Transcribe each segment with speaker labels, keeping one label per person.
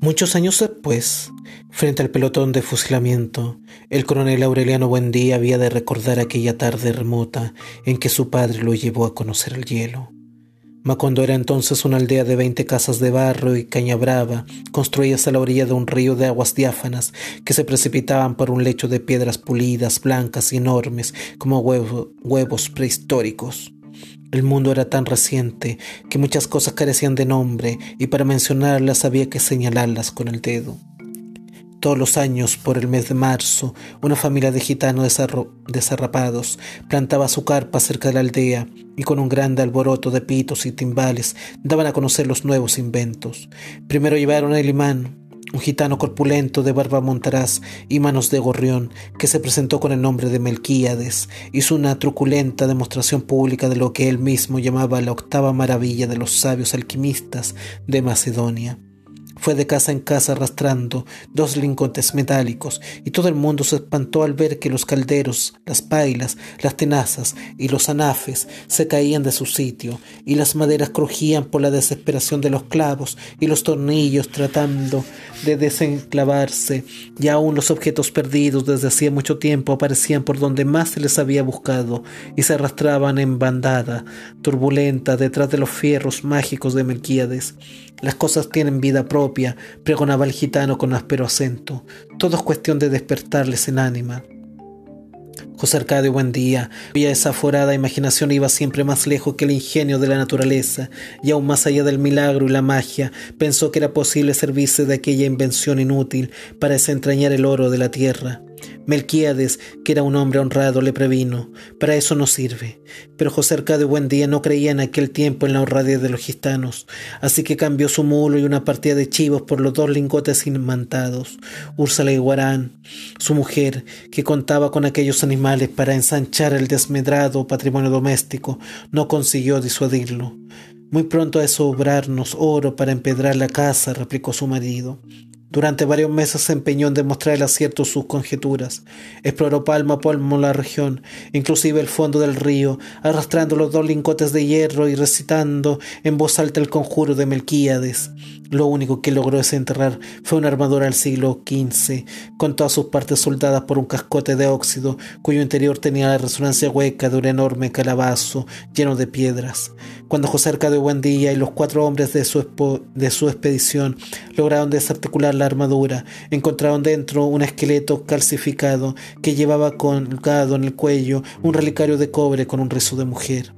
Speaker 1: Muchos años después, frente al pelotón de fusilamiento, el coronel Aureliano Buendía había de recordar aquella tarde remota en que su padre lo llevó a conocer el hielo. Macondo era entonces una aldea de veinte casas de barro y caña brava, construidas a la orilla de un río de aguas diáfanas que se precipitaban por un lecho de piedras pulidas, blancas y enormes como huevos prehistóricos. El mundo era tan reciente que muchas cosas carecían de nombre y para mencionarlas había que señalarlas con el dedo. Todos los años, por el mes de marzo, una familia de gitanos desarrapados plantaba su carpa cerca de la aldea y con un grande alboroto de pitos y timbales daban a conocer los nuevos inventos. Primero llevaron el imán, un gitano corpulento de barba montaraz y manos de gorrión, que se presentó con el nombre de Melquíades, hizo una truculenta demostración pública de lo que él mismo llamaba la octava maravilla de los sabios alquimistas de Macedonia. Fue de casa en casa arrastrando dos lingotes metálicos, y todo el mundo se espantó al ver que los calderos, las pailas, las tenazas y los anafes se caían de su sitio, y las maderas crujían por la desesperación de los clavos y los tornillos tratando de desenclavarse, y aún los objetos perdidos desde hacía mucho tiempo aparecían por donde más se les había buscado, y se arrastraban en bandada, turbulenta, detrás de los fierros mágicos de Melquíades. Las cosas tienen vida propia, pregonaba el gitano con áspero acento. Todo es cuestión de despertarles en ánima. José Arcadio Buendía, cuya desaforada imaginación iba siempre más lejos que el ingenio de la naturaleza, y aún más allá del milagro y la magia, pensó que era posible servirse de aquella invención inútil para desentrañar el oro de la tierra. Melquiades, que era un hombre honrado, le previno, para eso no sirve. Pero José Arcadio Buendía no creía en aquel tiempo en la honradez de los gitanos, así que cambió su mulo y una partida de chivos por los dos lingotes imantados. Úrsula Guarán, su mujer, que contaba con aquellos animales para ensanchar el desmedrado patrimonio doméstico, no consiguió disuadirlo. Muy pronto a sobrarnos oro para empedrar la casa, replicó su marido. Durante varios meses se empeñó en demostrar el acierto de sus conjeturas. Exploró palmo a palmo la región, inclusive el fondo del río, arrastrando los dos lingotes de hierro y recitando en voz alta el conjuro de Melquíades. Lo único que logró desenterrar fue una armadura del siglo XV, con todas sus partes soldadas por un cascote de óxido, cuyo interior tenía la resonancia hueca de un enorme calabazo lleno de piedras. Cuando José Arcadio Buendía y los cuatro hombres de su, de su expedición lograron desarticular la armadura, encontraron dentro un esqueleto calcificado que llevaba colgado en el cuello un relicario de cobre con un rizo de mujer.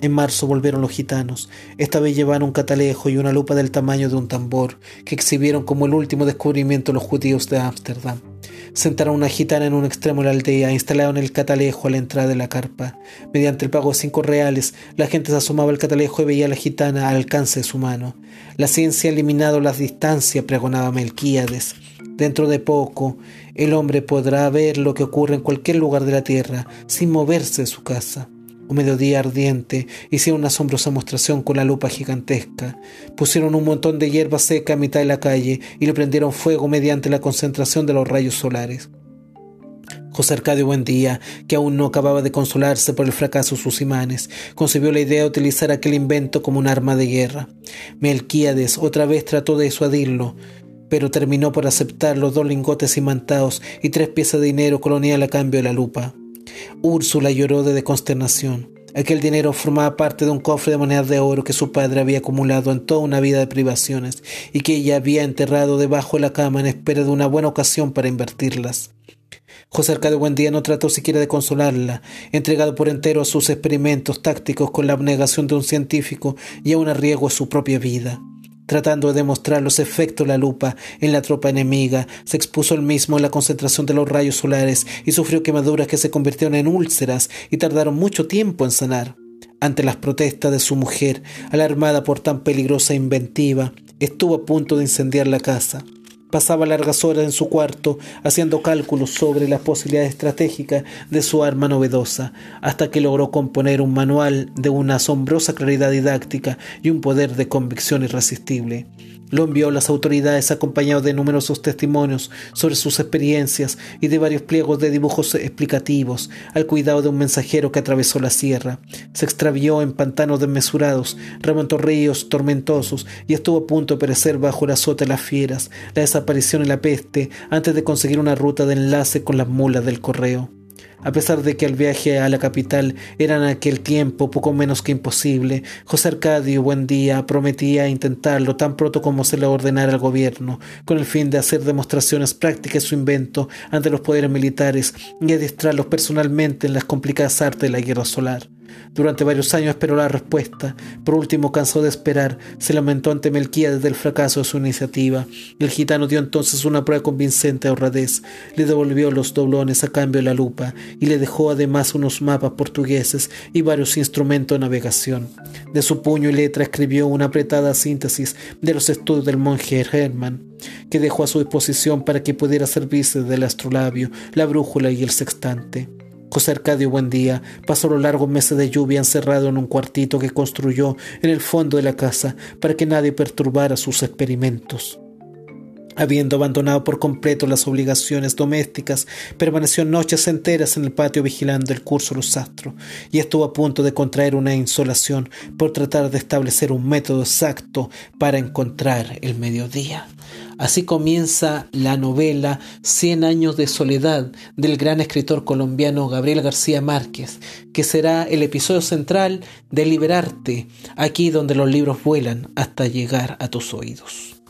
Speaker 1: En marzo volvieron los gitanos. Esta vez llevaban un catalejo y una lupa del tamaño de un tambor, que exhibieron como el último descubrimiento de los judíos de Ámsterdam. Sentaron una gitana en un extremo de la aldea instalaron el catalejo a la entrada de la carpa. Mediante el pago de cinco reales, la gente se asomaba al catalejo y veía a la gitana al alcance de su mano. La ciencia ha eliminado las distancias, pregonaba Melquíades. Dentro de poco, el hombre podrá ver lo que ocurre en cualquier lugar de la tierra sin moverse de su casa. Un mediodía ardiente hicieron una asombrosa mostración con la lupa gigantesca. Pusieron un montón de hierba seca a mitad de la calle y le prendieron fuego mediante la concentración de los rayos solares. José Arcadio Buendía, que aún no acababa de consolarse por el fracaso de sus imanes, concibió la idea de utilizar aquel invento como un arma de guerra. Melquíades otra vez trató de disuadirlo, pero terminó por aceptar los dos lingotes imantados y tres piezas de dinero colonial a cambio de la lupa. Úrsula lloró de consternación. Aquel dinero formaba parte de un cofre de monedas de oro que su padre había acumulado en toda una vida de privaciones y que ella había enterrado debajo de la cama en espera de una buena ocasión para invertirlas. José Arcadio Buendía no trató siquiera de consolarla, entregado por entero a sus experimentos tácticos con la abnegación de un científico y a riesgo de su propia vida. Tratando de demostrar los efectos de la lupa en la tropa enemiga, se expuso él mismo a la concentración de los rayos solares y sufrió quemaduras que se convirtieron en úlceras y tardaron mucho tiempo en sanar. Ante las protestas de su mujer, alarmada por tan peligrosa inventiva, estuvo a punto de incendiar la casa. Pasaba largas horas en su cuarto haciendo cálculos sobre las posibilidades estratégicas de su arma novedosa, hasta que logró componer un manual de una asombrosa claridad didáctica y un poder de convicción irresistible. Lo envió a las autoridades acompañado de numerosos testimonios sobre sus experiencias y de varios pliegos de dibujos explicativos al cuidado de un mensajero que atravesó la sierra. Se extravió en pantanos desmesurados, remontó ríos tormentosos y estuvo a punto de perecer bajo el azote de las fieras, la desaparición y la peste antes de conseguir una ruta de enlace con las mulas del correo. A pesar de que el viaje a la capital era en aquel tiempo poco menos que imposible, José Arcadio Buendía prometía intentarlo tan pronto como se le ordenara al gobierno, con el fin de hacer demostraciones prácticas de su invento ante los poderes militares y adiestrarlos personalmente en las complicadas artes de la guerra solar. Durante varios años esperó la respuesta. Por último, cansó de esperar, se lamentó ante Melquíades del fracaso de su iniciativa. El gitano dio entonces una prueba convincente a Honradez, le devolvió los doblones a cambio de la lupa y le dejó además unos mapas portugueses y varios instrumentos de navegación. De su puño y letra escribió una apretada síntesis de los estudios del monje Hermann, que dejó a su disposición para que pudiera servirse del astrolabio, la brújula y el sextante. José Arcadio Buendía pasó los largos meses de lluvia encerrado en un cuartito que construyó en el fondo de la casa para que nadie perturbara sus experimentos. Habiendo abandonado por completo las obligaciones domésticas, permaneció noches enteras en el patio vigilando el curso de los astros y estuvo a punto de contraer una insolación por tratar de establecer un método exacto para encontrar el mediodía. Así comienza la novela Cien años de soledad del gran escritor colombiano Gabriel García Márquez, que será el episodio central de Liberarte, aquí donde los libros vuelan hasta llegar a tus oídos.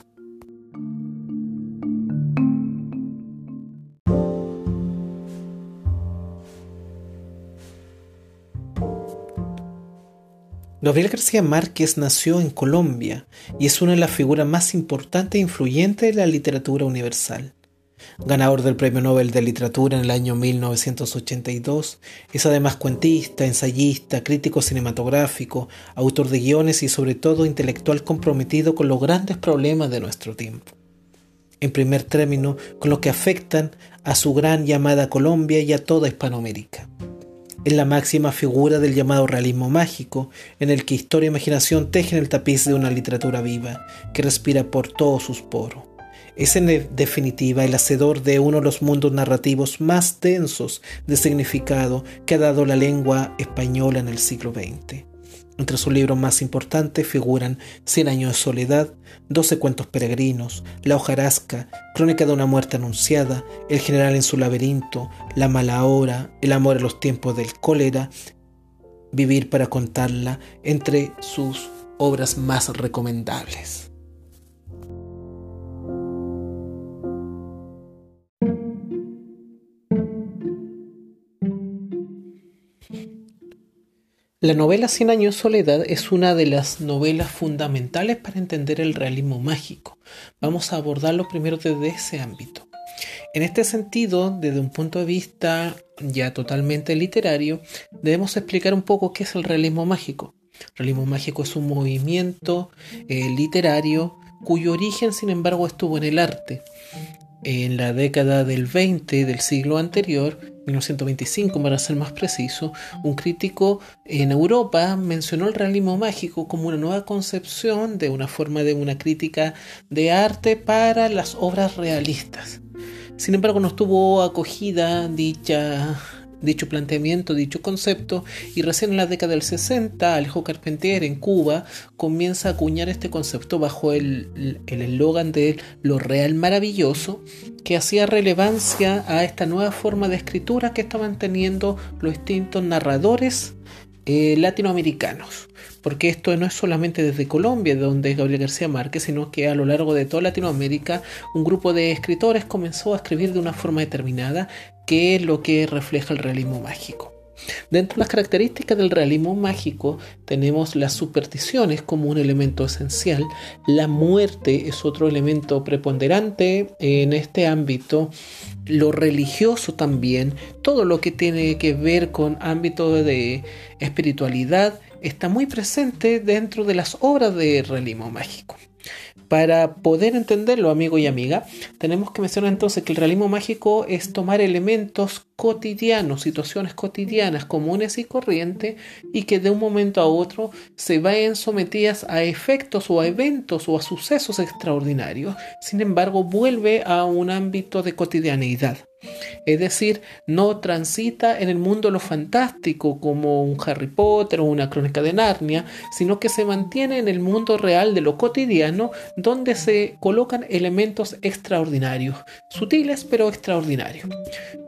Speaker 1: Gabriel García Márquez nació en Colombia y es una de las figuras más importantes e influyentes de la literatura universal. Ganador del Premio Nobel de Literatura en el año 1982, es además cuentista, ensayista, crítico cinematográfico, autor de guiones y sobre todo intelectual comprometido con los grandes problemas de nuestro tiempo. En primer término, con los que afectan a su gran llamada Colombia y a toda Hispanoamérica es la máxima figura del llamado realismo mágico, en el que historia e imaginación tejen el tapiz de una literatura viva, que respira por todos sus poros. Es en definitiva el hacedor de uno de los mundos narrativos más densos de significado que ha dado la lengua española en el siglo XX. Entre sus libros más importantes figuran Cien años de soledad, Doce cuentos peregrinos, La hojarasca, Crónica de una muerte anunciada, El general en su laberinto, La mala hora, El amor en los tiempos del cólera, Vivir para contarla, entre sus obras más recomendables. La novela Cien años de soledad es una de las novelas fundamentales para entender el realismo mágico. Vamos a abordarlo primero desde ese ámbito. En este sentido, desde un punto de vista ya totalmente literario, debemos explicar un poco qué es el realismo mágico. El realismo mágico es un movimiento eh, literario cuyo origen, sin embargo, estuvo en el arte. En la década del 20 del siglo anterior, 1925 para ser más preciso, un crítico en Europa mencionó el realismo mágico como una nueva concepción de una forma de una crítica de arte para las obras realistas. Sin embargo, no estuvo acogida dicha dicho planteamiento, dicho concepto, y recién en la década del 60 Alejo Carpentier en Cuba comienza a acuñar este concepto bajo el eslogan de lo real maravilloso, que hacía relevancia a esta nueva forma de escritura que estaban teniendo los distintos narradores eh, latinoamericanos. Porque esto no es solamente desde Colombia, donde es Gabriel García Márquez, sino que a lo largo de toda Latinoamérica un grupo de escritores comenzó a escribir de una forma determinada que es lo que refleja el realismo mágico. Dentro de las características del realismo mágico tenemos las supersticiones como un elemento esencial, la muerte es otro elemento preponderante en este ámbito, lo religioso también, todo lo que tiene que ver con ámbito de espiritualidad está muy presente dentro de las obras de realismo mágico. Para poder entenderlo, amigo y amiga, tenemos que mencionar entonces que el realismo mágico es tomar elementos cotidianos, situaciones cotidianas, comunes y corrientes, y que de un momento a otro se vayan sometidas a efectos o a eventos o a sucesos extraordinarios. Sin embargo, vuelve a un ámbito de cotidianeidad. Es decir, no transita en el mundo lo fantástico como un Harry Potter o una crónica de Narnia, sino que se mantiene en el mundo real de lo cotidiano donde se colocan elementos extraordinarios, sutiles pero extraordinarios.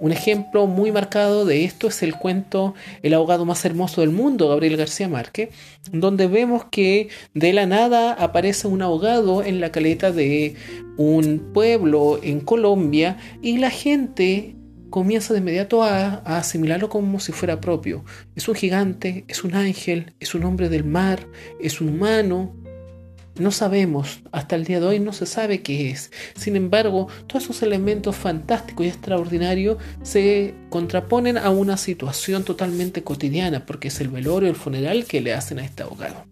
Speaker 1: Un ejemplo muy marcado de esto es el cuento El abogado más hermoso del mundo, Gabriel García Márquez, donde vemos que de la nada aparece un abogado en la caleta de un pueblo en Colombia y la gente comienza de inmediato a, asimilarlo como si fuera propio. Es un gigante, es un ángel, es un hombre del mar, es un humano. No sabemos, hasta el día de hoy no se sabe qué es. Sin embargo, todos esos elementos fantásticos y extraordinarios se contraponen a una situación totalmente cotidiana, porque es el velorio, el funeral que le hacen a este abogado.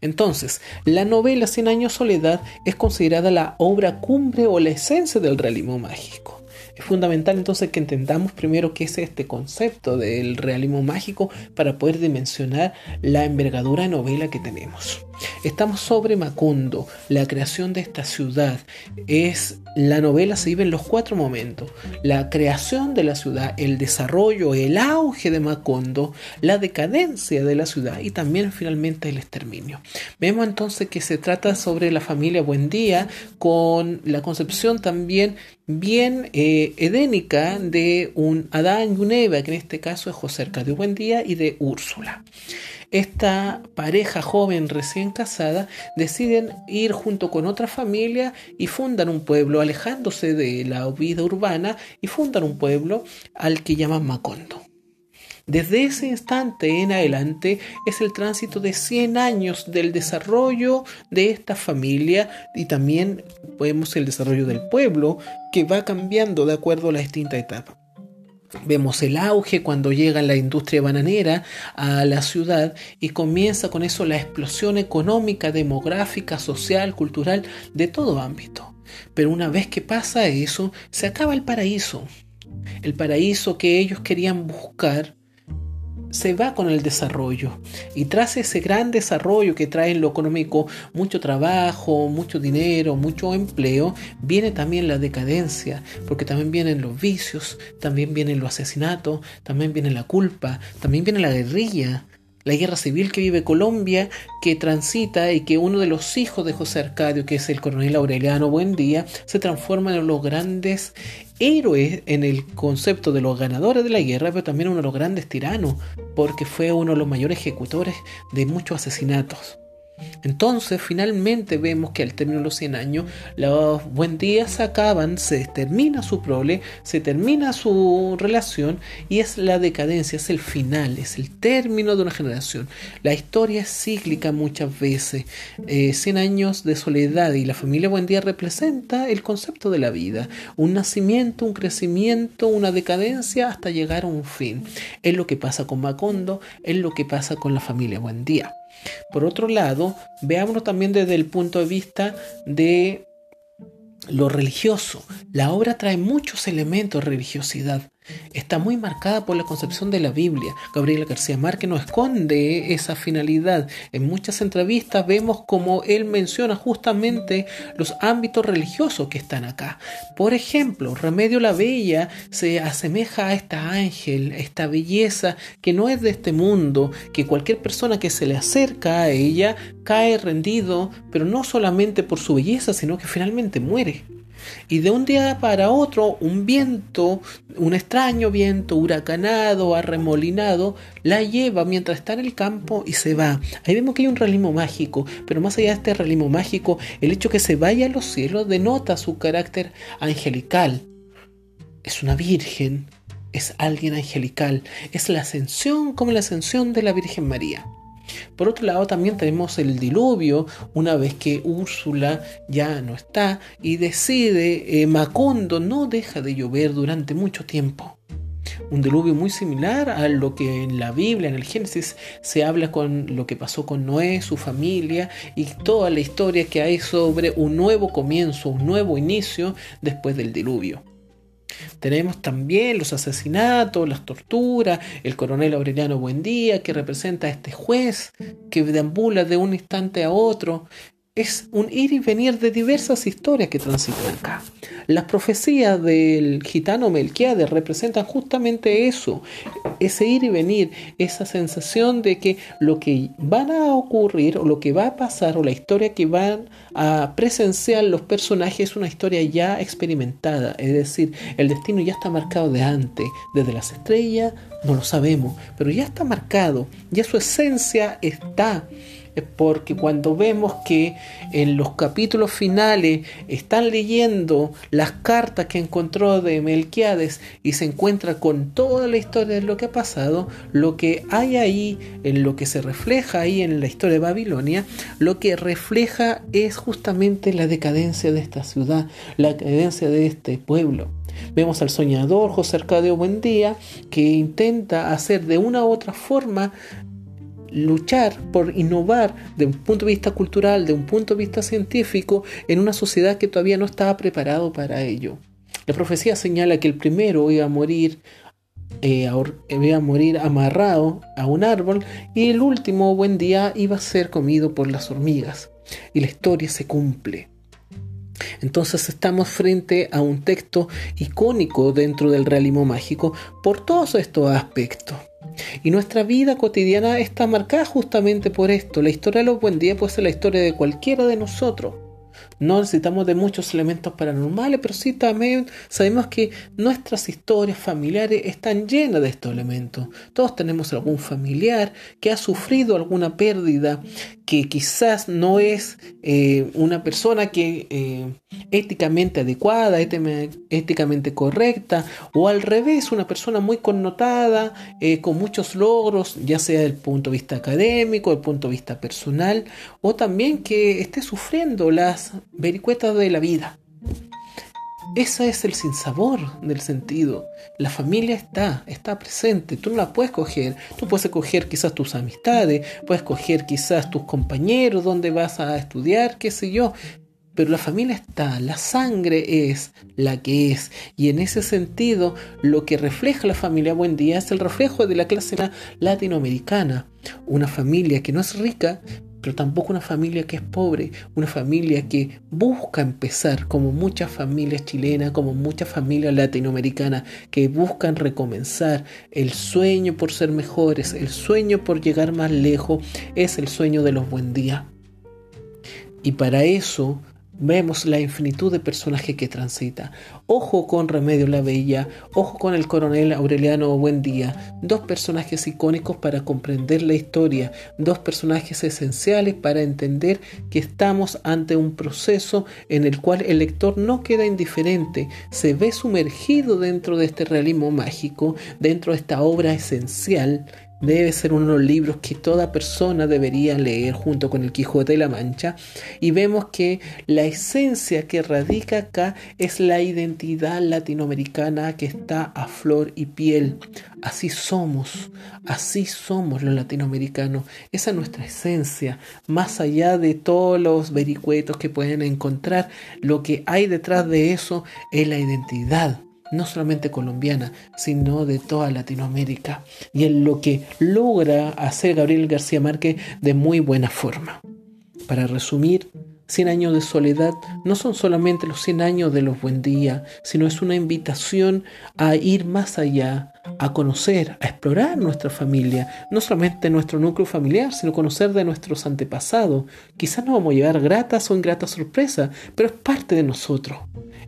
Speaker 1: Entonces, la novela Cien años soledad es considerada la obra cumbre o la esencia del realismo mágico. Es fundamental entonces que entendamos primero qué es este concepto del realismo mágico para poder dimensionar la envergadura de novela que tenemos. Estamos sobre Macondo, la creación de esta ciudad. Es la novela se vive en los cuatro momentos: la creación de la ciudad, el desarrollo, el auge de Macondo, la decadencia de la ciudad y también finalmente el exterminio. Vemos entonces que se trata sobre la familia Buendía con la concepción también bien eh, edénica de un Adán y un Eva, que en este caso es José Arcadio Buendía y de Úrsula esta pareja joven recién casada deciden ir junto con otra familia y fundan un pueblo, alejándose de la vida urbana y fundan un pueblo al que llaman Macondo. Desde ese instante en adelante es el tránsito de 100 años del desarrollo de esta familia y también vemos el desarrollo del pueblo que va cambiando de acuerdo a la distinta etapa. Vemos el auge cuando llega la industria bananera a la ciudad y comienza con eso la explosión económica, demográfica, social, cultural, de todo ámbito. Pero una vez que pasa eso, se acaba el paraíso. El paraíso que ellos querían buscar se va con el desarrollo. Y tras ese gran desarrollo que trae en lo económico mucho trabajo, mucho dinero, mucho empleo, viene también la decadencia, porque también vienen los vicios, también vienen los asesinatos, también viene la culpa, también viene la guerrilla, la guerra civil que vive Colombia, que transita y que uno de los hijos de José Arcadio, que es el coronel Aureliano Buendía, se transforma en los grandes héroes en el concepto de los ganadores de la guerra, pero también uno de los grandes tiranos, porque fue uno de los mayores ejecutores de muchos asesinatos. Entonces, finalmente vemos que al término de los 100 años, los buen días se acaban, se termina su prole, se termina su relación y es la decadencia, es el final, es el término de una generación. La historia es cíclica muchas veces. 100 eh, años de soledad y la familia buen día representa el concepto de la vida, un nacimiento, un crecimiento, una decadencia hasta llegar a un fin. Es lo que pasa con Macondo, es lo que pasa con la familia buen día. Por otro lado, veámoslo también desde el punto de vista de lo religioso. La obra trae muchos elementos de religiosidad está muy marcada por la concepción de la Biblia. Gabriela García Márquez no esconde esa finalidad. En muchas entrevistas vemos como él menciona justamente los ámbitos religiosos que están acá. Por ejemplo, Remedio la Bella se asemeja a esta ángel, a esta belleza que no es de este mundo, que cualquier persona que se le acerca a ella cae rendido, pero no solamente por su belleza, sino que finalmente muere. Y de un día para otro, un viento, un extraño viento huracanado, arremolinado, la lleva mientras está en el campo y se va. Ahí vemos que hay un realismo mágico, pero más allá de este realismo mágico, el hecho que se vaya a los cielos denota su carácter angelical. Es una virgen, es alguien angelical, es la ascensión como la ascensión de la Virgen María. Por otro lado, también tenemos el diluvio, una vez que Úrsula ya no está y decide, eh, Macondo no deja de llover durante mucho tiempo. un diluvio muy similar a lo que en la Biblia, en el Génesis, se habla con lo que pasó con Noé, su familia y toda la historia que hay sobre un nuevo comienzo, un nuevo inicio después del diluvio. Tenemos también los asesinatos, las torturas, el coronel Aureliano Buendía, que representa a este juez que deambula de un instante a otro, es un ir y venir de diversas historias que transitan acá. Las profecías del gitano Melquiades representan justamente eso, ese ir y venir, esa sensación de que lo que van a ocurrir o lo que va a pasar o la historia que van a presenciar los personajes es una historia ya experimentada, es decir, el destino ya está marcado de antes, desde las estrellas no lo sabemos, pero ya está marcado, ya su esencia está porque cuando vemos que en los capítulos finales están leyendo las cartas que encontró de Melquiades y se encuentra con toda la historia de lo que ha pasado, lo que hay ahí, en lo que se refleja ahí en la historia de Babilonia, lo que refleja es justamente la decadencia de esta ciudad, la decadencia de este pueblo. Vemos al soñador José Arcadio Buendía que intenta hacer de una u otra forma luchar por innovar de un punto de vista cultural, de un punto de vista científico, en una sociedad que todavía no estaba preparado para ello. La profecía señala que el primero iba a morir eh, iba a morir amarrado a un árbol y el último buen día iba a ser comido por las hormigas. Y la historia se cumple. Entonces estamos frente a un texto icónico dentro del realismo mágico por todos estos aspectos. Y nuestra vida cotidiana está marcada justamente por esto. La historia de los buen días puede ser la historia de cualquiera de nosotros. No necesitamos de muchos elementos paranormales, pero sí también sabemos que nuestras historias familiares están llenas de estos elementos. Todos tenemos algún familiar que ha sufrido alguna pérdida, que quizás no es eh, una persona que eh, éticamente adecuada, éticamente correcta, o al revés, una persona muy connotada, eh, con muchos logros, ya sea desde el punto de vista académico, desde el punto de vista personal, o también que esté sufriendo las vericuetas de la vida. Ese es el sinsabor del sentido. La familia está, está presente. Tú no la puedes coger. Tú puedes escoger quizás tus amistades, puedes escoger quizás tus compañeros, dónde vas a estudiar, qué sé yo. Pero la familia está, la sangre es la que es. Y en ese sentido, lo que refleja la familia Buen Día es el reflejo de la clase latinoamericana. Una familia que no es rica, tampoco una familia que es pobre, una familia que busca empezar, como muchas familias chilenas, como muchas familias latinoamericanas, que buscan recomenzar. El sueño por ser mejores, el sueño por llegar más lejos, es el sueño de los buen días. Y para eso vemos la infinitud de personajes que transita. Ojo con Remedio la Bella, ojo con el coronel Aureliano Buendía, dos personajes icónicos para comprender la historia, dos personajes esenciales para entender que estamos ante un proceso en el cual el lector no queda indiferente, se ve sumergido dentro de este realismo mágico, dentro de esta obra esencial Debe ser uno de los libros que toda persona debería leer junto con el Quijote de la Mancha. Y vemos que la esencia que radica acá es la identidad latinoamericana que está a flor y piel. Así somos, así somos los latinoamericanos. Esa es nuestra esencia. Más allá de todos los vericuetos que pueden encontrar, lo que hay detrás de eso es la identidad no solamente colombiana, sino de toda Latinoamérica, y en lo que logra hacer Gabriel García Márquez de muy buena forma. Para resumir, 100 años de soledad no son solamente los 100 años de los buen días, sino es una invitación a ir más allá, a conocer, a explorar nuestra familia, no solamente nuestro núcleo familiar, sino conocer de nuestros antepasados. Quizás no vamos a llegar gratas o ingratas sorpresas, pero es parte de nosotros.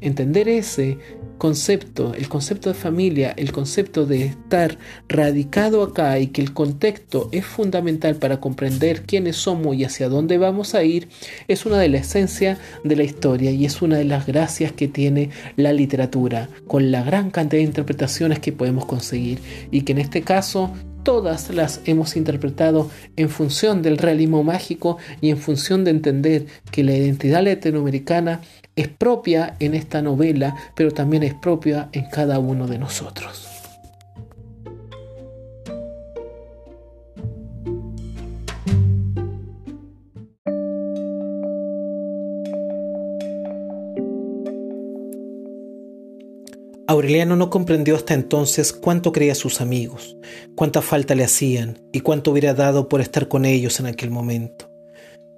Speaker 1: Entender ese concepto, el concepto de familia, el concepto de estar radicado acá y que el contexto es fundamental para comprender quiénes somos y hacia dónde vamos a ir, es una de las esencias de la historia y es una de las gracias que tiene la literatura, con la gran cantidad de interpretaciones que podemos conseguir y que en este caso todas las hemos interpretado en función del realismo mágico y en función de entender que la identidad latinoamericana es propia en esta novela, pero también es propia en cada uno de nosotros. Aureliano no comprendió hasta entonces cuánto creía sus amigos, cuánta falta le hacían y cuánto hubiera dado por estar con ellos en aquel momento.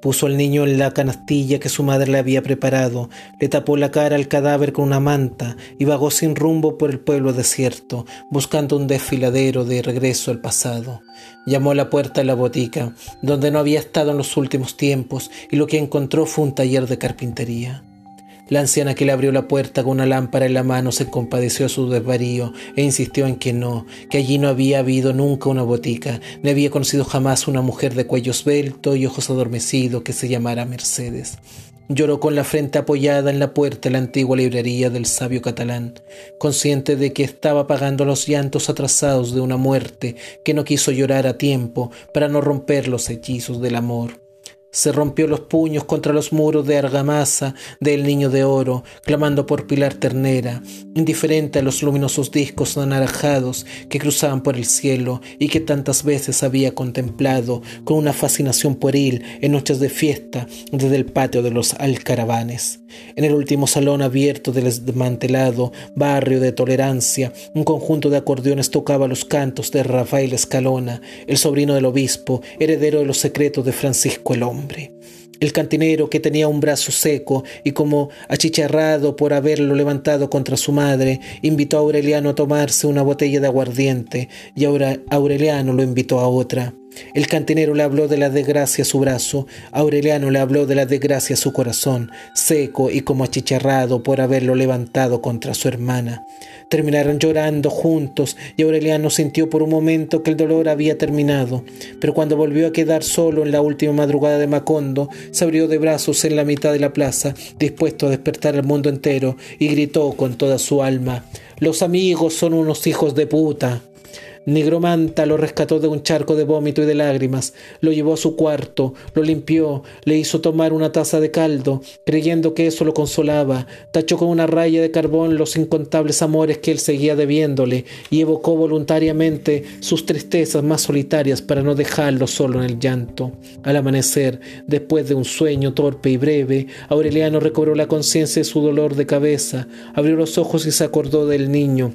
Speaker 1: Puso al niño en la canastilla que su madre le había preparado, le tapó la cara al cadáver con una manta y vagó sin rumbo por el pueblo desierto, buscando un desfiladero de regreso al pasado. Llamó a la puerta de la botica, donde no había estado en los últimos tiempos, y lo que encontró fue un taller de carpintería. La anciana que le abrió la puerta con una lámpara en la mano se compadeció a su desvarío e insistió en que no, que allí no había habido nunca una botica, ni había conocido jamás una mujer de cuello esbelto y ojos adormecidos que se llamara Mercedes. Lloró con la frente apoyada en la puerta de la antigua librería del sabio catalán, consciente de que estaba pagando los llantos atrasados de una muerte que no quiso llorar a tiempo para no romper los hechizos del amor. Se rompió los puños contra los muros de argamasa del niño de oro, clamando por Pilar Ternera, indiferente a los luminosos discos anaranjados que cruzaban por el cielo y que tantas veces había contemplado con una fascinación pueril en noches de fiesta desde el patio de los alcaravanes. En el último salón abierto del desmantelado barrio de tolerancia, un conjunto de acordeones tocaba los cantos de Rafael Escalona, el sobrino del obispo, heredero de los secretos de Francisco el Hombre. El cantinero, que tenía un brazo seco y como achicharrado por haberlo levantado contra su madre, invitó a Aureliano a tomarse una botella de aguardiente y ahora Aureliano lo invitó a otra. El cantinero le habló de la desgracia a su brazo, Aureliano le habló de la desgracia a su corazón, seco y como achicharrado por haberlo levantado contra su hermana. Terminaron llorando juntos y Aureliano sintió por un momento que el dolor había terminado, pero cuando volvió a quedar solo en la última madrugada de Macondo, se abrió de brazos en la mitad de la plaza, dispuesto a despertar al mundo entero, y gritó con toda su alma, Los amigos son unos hijos de puta. Negromanta lo rescató de un charco de vómito y de lágrimas, lo llevó a su cuarto, lo limpió, le hizo tomar una taza de caldo, creyendo que eso lo consolaba, tachó con una raya de carbón los incontables amores que él seguía debiéndole y evocó voluntariamente sus tristezas más solitarias para no dejarlo solo en el llanto. Al amanecer, después de un sueño torpe y breve, Aureliano recobró la conciencia de su dolor de cabeza, abrió los ojos y se acordó del niño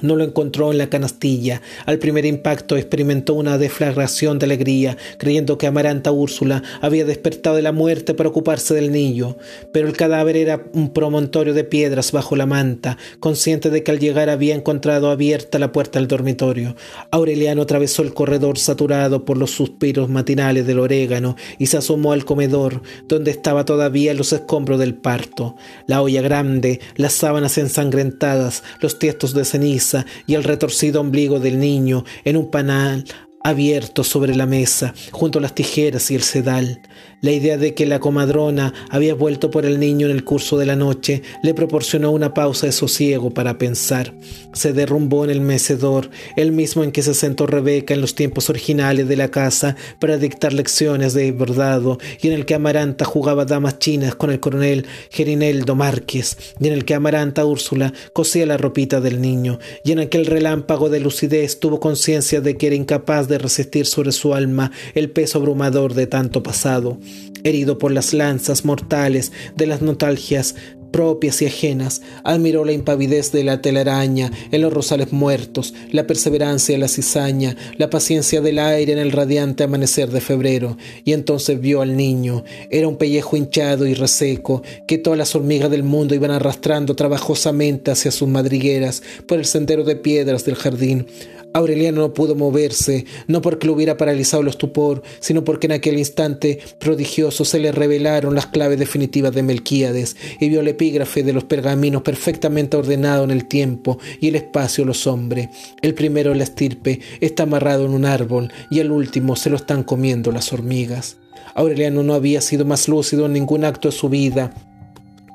Speaker 1: no lo encontró en la canastilla. Al primer impacto experimentó una deflagración de alegría, creyendo que Amaranta Úrsula había despertado de la muerte para ocuparse del niño. Pero el cadáver era un promontorio de piedras bajo la manta, consciente de que al llegar había encontrado abierta la puerta del dormitorio. Aureliano atravesó el corredor saturado por los suspiros matinales del orégano y se asomó al comedor, donde estaba todavía los escombros del parto. La olla grande, las sábanas ensangrentadas, los tiestos de ceniza, y el retorcido ombligo del niño en un panal abierto sobre la mesa, junto a las tijeras y el sedal. La idea de que la comadrona había vuelto por el niño en el curso de la noche le proporcionó una pausa de sosiego para pensar. Se derrumbó en el mecedor, el mismo en que se sentó Rebeca en los tiempos originales de la casa para dictar lecciones de bordado, y en el que Amaranta jugaba damas chinas con el coronel Gerineldo Márquez, y en el que Amaranta Úrsula cosía la ropita del niño, y en aquel relámpago de lucidez tuvo conciencia de que era incapaz de resistir sobre su alma el peso abrumador de tanto pasado herido por las lanzas mortales de las nostalgias propias y ajenas, admiró la impavidez de la telaraña en los rosales muertos, la perseverancia de la cizaña, la paciencia del aire en el radiante amanecer de febrero, y entonces vio al niño. Era un pellejo hinchado y reseco que todas las hormigas del mundo iban arrastrando trabajosamente hacia sus madrigueras por el sendero de piedras del jardín. Aureliano no pudo moverse, no porque lo hubiera paralizado el estupor, sino porque en aquel instante prodigioso se le revelaron las claves definitivas de Melquíades y vio el epígrafe de los pergaminos perfectamente ordenado en el tiempo y el espacio los hombres. El primero, la estirpe, está amarrado en un árbol y el último se lo están comiendo las hormigas. Aureliano no había sido más lúcido en ningún acto de su vida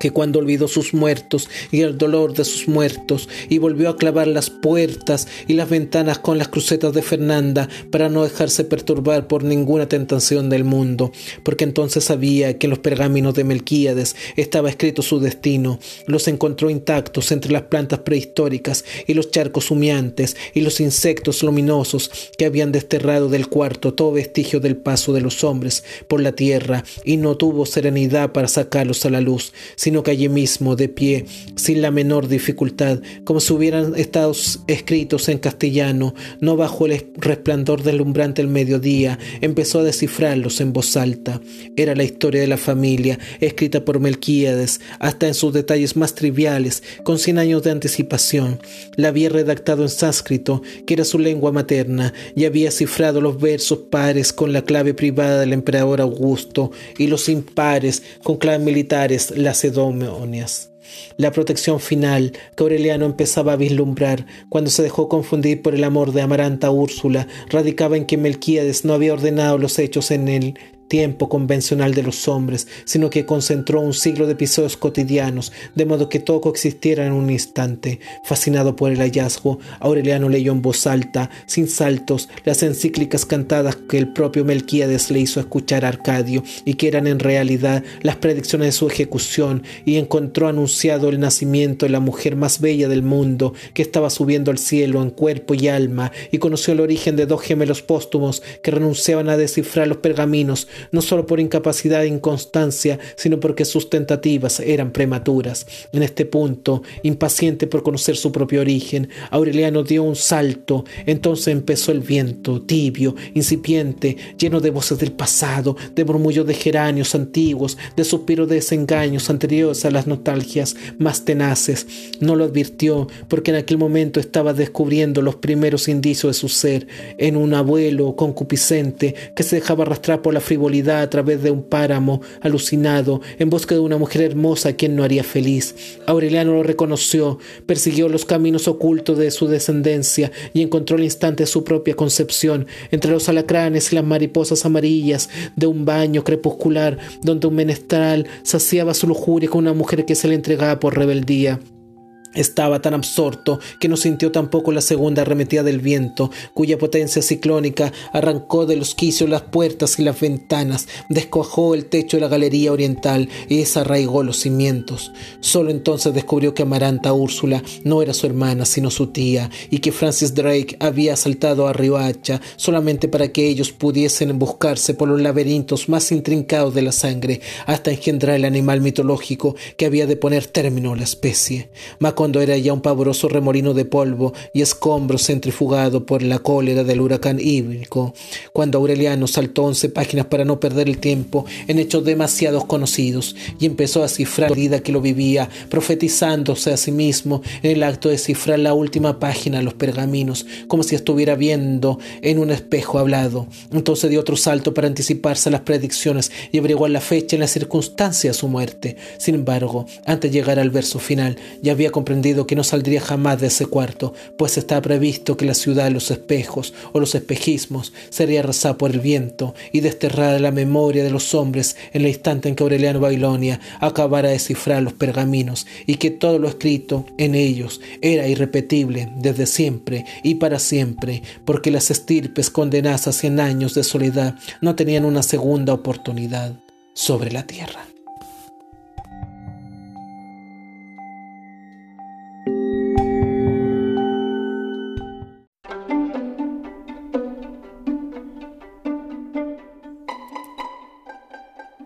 Speaker 1: que cuando olvidó sus muertos y el dolor de sus muertos y volvió a clavar las puertas y las ventanas con las crucetas de Fernanda para no dejarse perturbar por ninguna tentación del mundo, porque entonces sabía que en los pergaminos de Melquíades estaba escrito su destino, los encontró intactos entre las plantas prehistóricas y los charcos humeantes y los insectos luminosos que habían desterrado del cuarto todo vestigio del paso de los hombres por la tierra y no tuvo serenidad para sacarlos a la luz, sino que allí mismo, de pie, sin la menor dificultad, como si hubieran estado escritos en castellano, no bajo el resplandor deslumbrante del mediodía, empezó a descifrarlos en voz alta. Era la historia de la familia, escrita por Melquíades, hasta en sus detalles más triviales, con cien años de anticipación. La había redactado en sánscrito, que era su lengua materna, y había cifrado los versos pares con la clave privada del emperador Augusto y los impares con claves militares La protección final que Aureliano empezaba a vislumbrar cuando se dejó confundir por el amor de Amaranta Úrsula radicaba en que Melquíades no había ordenado los hechos en él tiempo convencional de los hombres, sino que concentró un siglo de episodios cotidianos, de modo que todo coexistiera en un instante. Fascinado por el hallazgo, Aureliano leyó en voz alta, sin saltos, las encíclicas cantadas que el propio Melquíades le hizo escuchar a Arcadio y que eran en realidad las predicciones de su ejecución, y encontró anunciado el nacimiento de la mujer más bella del mundo, que estaba subiendo al cielo en cuerpo y alma, y conoció el origen de dos gemelos póstumos que renunciaban a descifrar los pergaminos no solo por incapacidad e inconstancia, sino porque sus tentativas eran prematuras. En este punto, impaciente por conocer su propio origen, Aureliano dio un salto. Entonces empezó el viento, tibio, incipiente, lleno de voces del pasado, de murmullos de geranios antiguos, de suspiros de desengaños anteriores a las nostalgias más tenaces. No lo advirtió porque en aquel momento estaba descubriendo los primeros indicios de su ser en un abuelo concupiscente que se dejaba arrastrar por la frivolidad a través de un páramo alucinado en busca de una mujer hermosa a quien no haría feliz. Aureliano lo reconoció, persiguió los caminos ocultos de su descendencia y encontró al instante su propia concepción entre los alacranes y las mariposas amarillas de un baño crepuscular donde un menestral saciaba su lujuria con una mujer que se le entregaba por rebeldía. Estaba tan absorto que no sintió tampoco la segunda arremetida del viento, cuya potencia ciclónica arrancó de los quicios las puertas y las ventanas, descuajó el techo de la galería oriental y desarraigó los cimientos. Solo entonces descubrió que Amaranta Úrsula no era su hermana, sino su tía, y que Francis Drake había saltado a Riohacha solamente para que ellos pudiesen buscarse por los laberintos más intrincados de la sangre, hasta engendrar el animal mitológico que había de poner término a la especie cuando era ya un pavoroso remolino de polvo y escombros centrifugado por la cólera del huracán híbrico, cuando Aureliano saltó once páginas para no perder el tiempo en hechos demasiados conocidos y empezó a cifrar la vida que lo vivía, profetizándose a sí mismo en el acto de cifrar la última página de los pergaminos, como si estuviera viendo en un espejo hablado. Entonces dio otro salto para anticiparse a las predicciones y averiguar la fecha y la circunstancia de su muerte. Sin embargo, antes de llegar al verso final, ya había comprendido que no saldría jamás de ese cuarto, pues está previsto que la ciudad de los espejos o los espejismos sería arrasada por el viento y desterrada la memoria de los hombres en el instante en que Aureliano Bailonia acabara de descifrar los pergaminos y que todo lo escrito en ellos era irrepetible desde siempre y para siempre, porque las estirpes condenadas a cien años de soledad no tenían una segunda oportunidad sobre la tierra.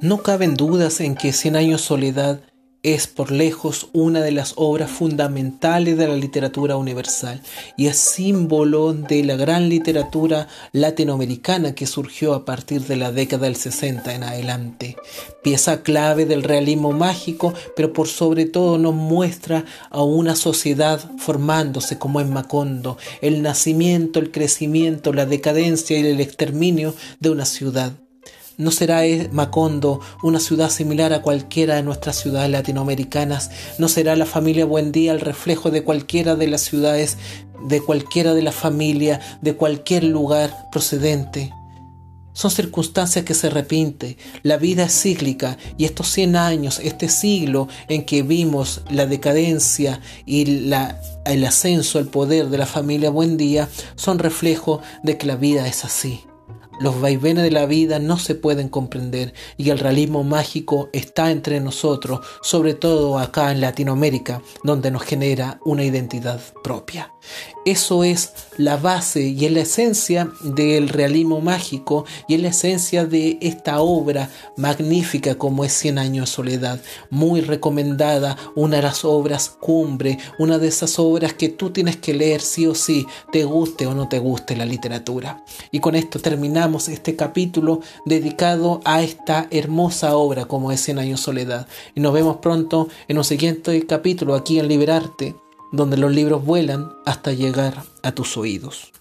Speaker 1: No caben dudas en que Cien años soledad es por lejos una de las obras fundamentales de la literatura universal y es símbolo de la gran literatura latinoamericana que surgió a partir de la década del 60 en adelante. Pieza clave del realismo mágico, pero por sobre todo nos muestra a una sociedad formándose como en Macondo, el nacimiento, el crecimiento, la decadencia y el exterminio de una ciudad. ¿No será Macondo una ciudad similar a cualquiera de nuestras ciudades latinoamericanas? ¿No será la familia Buendía el reflejo de cualquiera de las ciudades, de cualquiera de la familia, de cualquier lugar procedente? Son circunstancias que se repiten. La vida es cíclica y estos 100 años, este siglo en que vimos la decadencia y el ascenso al poder de la familia Buendía son reflejo de que la vida es así. Los vaivenes de la vida no se pueden comprender y el realismo mágico está entre nosotros, sobre todo acá en Latinoamérica, donde nos genera una identidad propia. Eso es la base y es la esencia del realismo mágico y es la esencia de esta obra magnífica como es Cien años de soledad. Muy recomendada, una de las obras cumbre, una de esas obras que tú tienes que leer sí o sí, te guste o no te guste la literatura. Y con esto terminamos este capítulo dedicado a esta hermosa obra como es Cien años de soledad. Y nos vemos pronto en un siguiente capítulo aquí en Liberarte donde los libros vuelan hasta llegar a tus oídos.